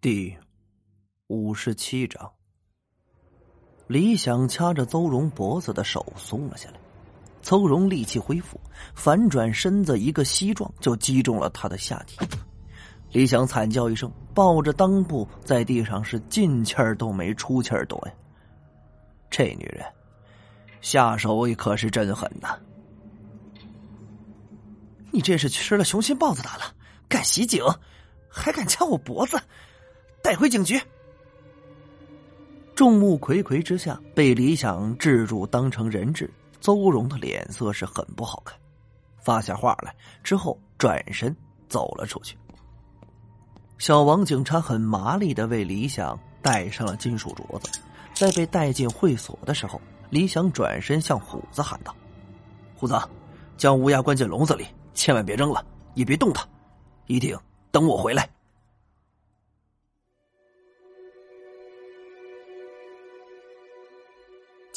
第五十七章，李想掐着邹荣脖子的手松了下来，邹荣力气恢复，反转身子一个膝撞就击中了他的下体。李想惨叫一声，抱着裆部在地上是进气儿都没出气儿多呀。这女人下手可是真狠呐！你这是吃了雄心豹子胆了，敢袭警，还敢掐我脖子！带回警局。众目睽睽之下，被李想制住，当成人质。邹荣的脸色是很不好看，发下话来之后，转身走了出去。小王警察很麻利的为李想戴上了金属镯子，在被带进会所的时候，李想转身向虎子喊道：“虎子，将乌鸦关进笼子里，千万别扔了，也别动它，一定等我回来。”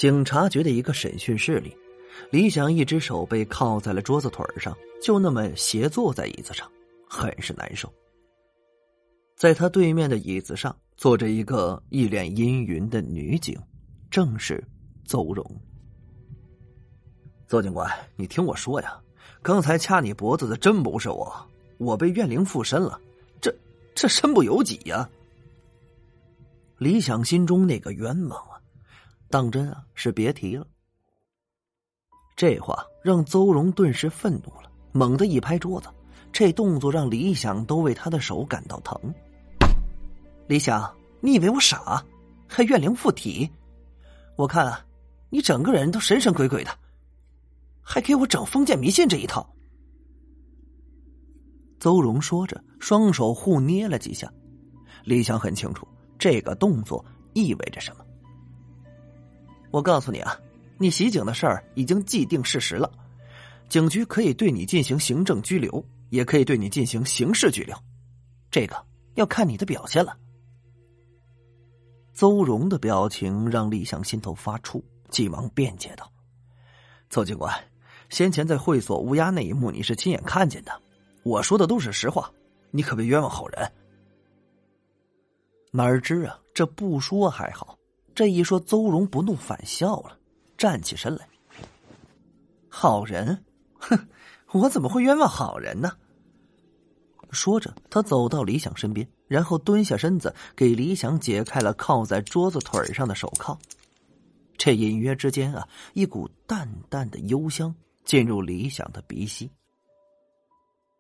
警察局的一个审讯室里，李想一只手被铐在了桌子腿上，就那么斜坐在椅子上，很是难受。在他对面的椅子上坐着一个一脸阴云的女警，正是邹荣。邹警官，你听我说呀，刚才掐你脖子的真不是我，我被怨灵附身了，这这身不由己呀。李想心中那个冤枉。当真啊，是别提了。这话让邹荣顿时愤怒了，猛地一拍桌子，这动作让李想都为他的手感到疼。李想，你以为我傻？还怨灵附体？我看啊，你整个人都神神鬼鬼的，还给我整封建迷信这一套。邹荣说着，双手互捏了几下。李想很清楚这个动作意味着什么。我告诉你啊，你袭警的事儿已经既定事实了，警局可以对你进行行政拘留，也可以对你进行刑事拘留，这个要看你的表现了。邹荣的表情让李想心头发怵，急忙辩解道：“邹警官，先前在会所乌鸦那一幕你是亲眼看见的，我说的都是实话，你可别冤枉好人。”哪知啊，这不说还好。这一说，邹荣不怒反笑了，站起身来。好人，哼，我怎么会冤枉好人呢？说着，他走到李想身边，然后蹲下身子，给李想解开了靠在桌子腿上的手铐。这隐约之间啊，一股淡淡的幽香进入李想的鼻息。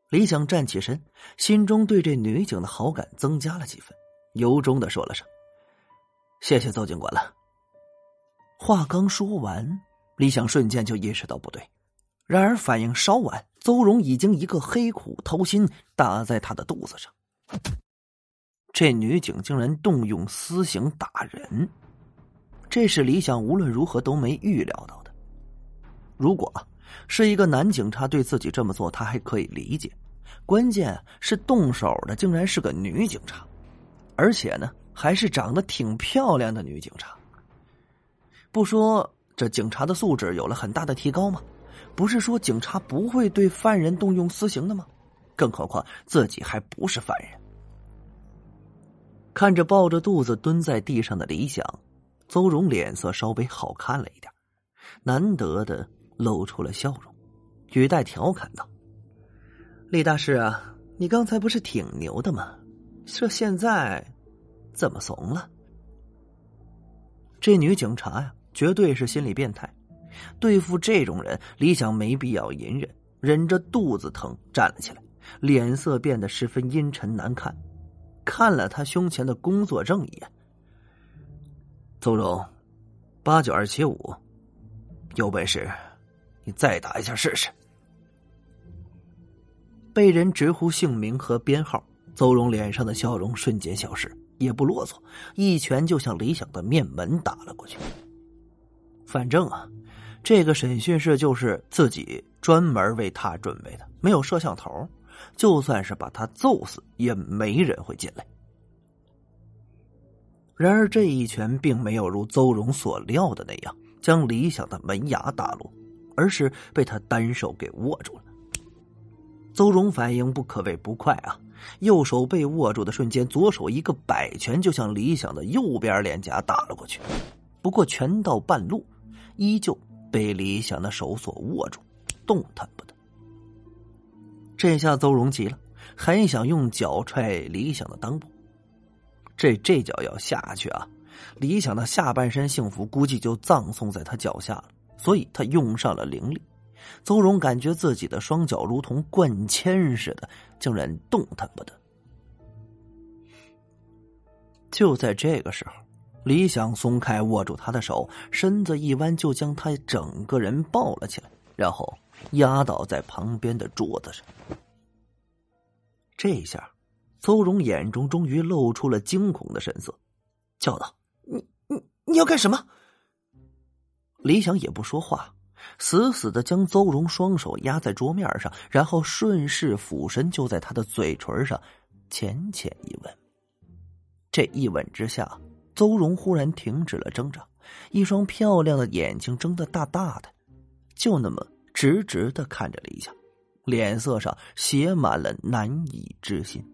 李想站起身，心中对这女警的好感增加了几分，由衷的说了声。谢谢邹警官了。话刚说完，李想瞬间就意识到不对，然而反应稍晚，邹荣已经一个黑苦掏心打在他的肚子上。这女警竟然动用私刑打人，这是李想无论如何都没预料到的。如果是一个男警察对自己这么做，他还可以理解，关键是动手的竟然是个女警察，而且呢。还是长得挺漂亮的女警察。不说这警察的素质有了很大的提高吗？不是说警察不会对犯人动用私刑的吗？更何况自己还不是犯人。看着抱着肚子蹲在地上的李想，邹荣脸色稍微好看了一点，难得的露出了笑容，语带调侃道：“李大师啊，你刚才不是挺牛的吗？这现在……”怎么怂了？这女警察呀，绝对是心理变态。对付这种人，李想没必要隐忍，忍着肚子疼站了起来，脸色变得十分阴沉难看，看了他胸前的工作证一眼。邹荣，八九二七五，有本事你再打一下试试。被人直呼姓名和编号，邹荣脸上的笑容瞬间消失。也不啰嗦，一拳就向李想的面门打了过去。反正啊，这个审讯室就是自己专门为他准备的，没有摄像头，就算是把他揍死，也没人会进来。然而这一拳并没有如邹荣所料的那样将李想的门牙打落，而是被他单手给握住了。邹荣反应不可谓不快啊，右手被握住的瞬间，左手一个摆拳就向李想的右边脸颊打了过去。不过拳到半路，依旧被李想的手所握住，动弹不得。这下邹荣急了，还想用脚踹李想的裆部。这这脚要下去啊，李想的下半身幸福估计就葬送在他脚下了。所以他用上了灵力。邹荣感觉自己的双脚如同灌铅似的，竟然动弹不得。就在这个时候，李想松开握住他的手，身子一弯，就将他整个人抱了起来，然后压倒在旁边的桌子上。这下，邹荣眼中终于露出了惊恐的神色，叫道：“你你你要干什么？”李想也不说话。死死的将邹荣双手压在桌面上，然后顺势俯身就在他的嘴唇上浅浅一吻。这一吻之下，邹荣忽然停止了挣扎，一双漂亮的眼睛睁得大大的，就那么直直的看着李想，脸色上写满了难以置信。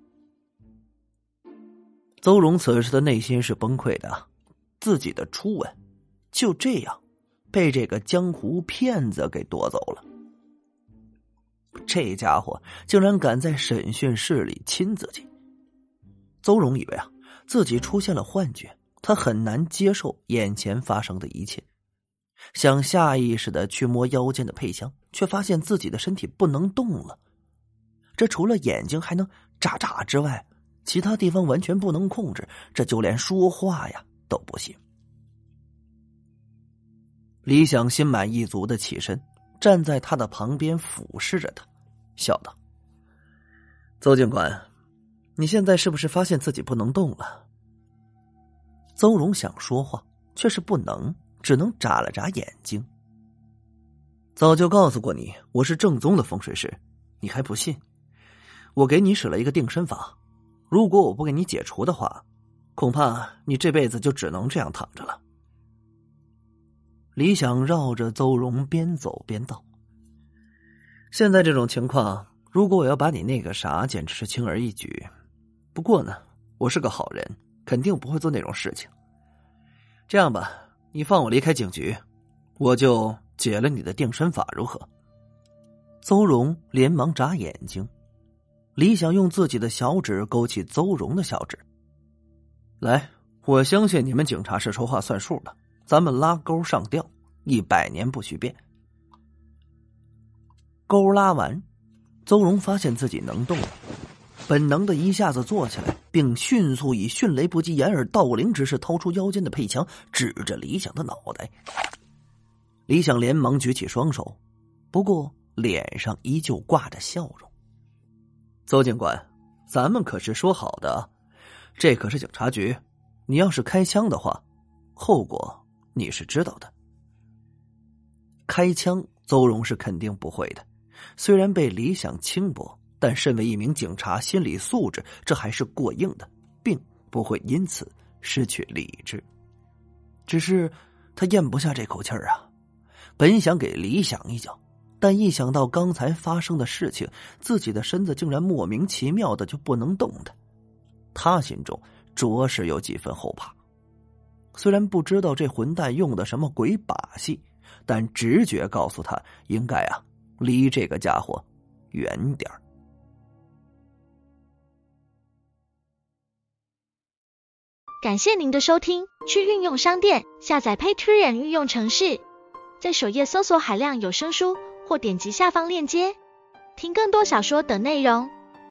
邹荣此时的内心是崩溃的，自己的初吻就这样。被这个江湖骗子给夺走了。这家伙竟然敢在审讯室里亲自己。邹荣以为啊，自己出现了幻觉，他很难接受眼前发生的一切，想下意识的去摸腰间的配枪，却发现自己的身体不能动了。这除了眼睛还能眨眨之外，其他地方完全不能控制，这就连说话呀都不行。李想心满意足的起身，站在他的旁边俯视着他，笑道：“邹警官，你现在是不是发现自己不能动了？”邹荣想说话，却是不能，只能眨了眨眼睛。早就告诉过你，我是正宗的风水师，你还不信？我给你使了一个定身法，如果我不给你解除的话，恐怕你这辈子就只能这样躺着了。李想绕着邹荣边走边道：“现在这种情况，如果我要把你那个啥，简直是轻而易举。不过呢，我是个好人，肯定不会做那种事情。这样吧，你放我离开警局，我就解了你的定身法，如何？”邹荣连忙眨眼睛。李想用自己的小指勾起邹荣的小指：“来，我相信你们警察是说话算数的。”咱们拉钩上吊，一百年不许变。钩拉完，邹荣发现自己能动了，本能的一下子坐起来，并迅速以迅雷不及掩耳盗铃之势掏出腰间的配枪，指着李想的脑袋。李想连忙举起双手，不过脸上依旧挂着笑容。邹警官，咱们可是说好的，这可是警察局，你要是开枪的话，后果。你是知道的，开枪，邹荣是肯定不会的。虽然被李想轻薄，但身为一名警察，心理素质这还是过硬的，并不会因此失去理智。只是他咽不下这口气儿啊！本想给李想一脚，但一想到刚才发生的事情，自己的身子竟然莫名其妙的就不能动弹，他心中着实有几分后怕。虽然不知道这混蛋用的什么鬼把戏，但直觉告诉他应该啊离这个家伙远点儿感谢您的收听，去运用商店下载 Patreon 运用城市，在首页搜索海量有声书，或点击下方链接听更多小说等内容。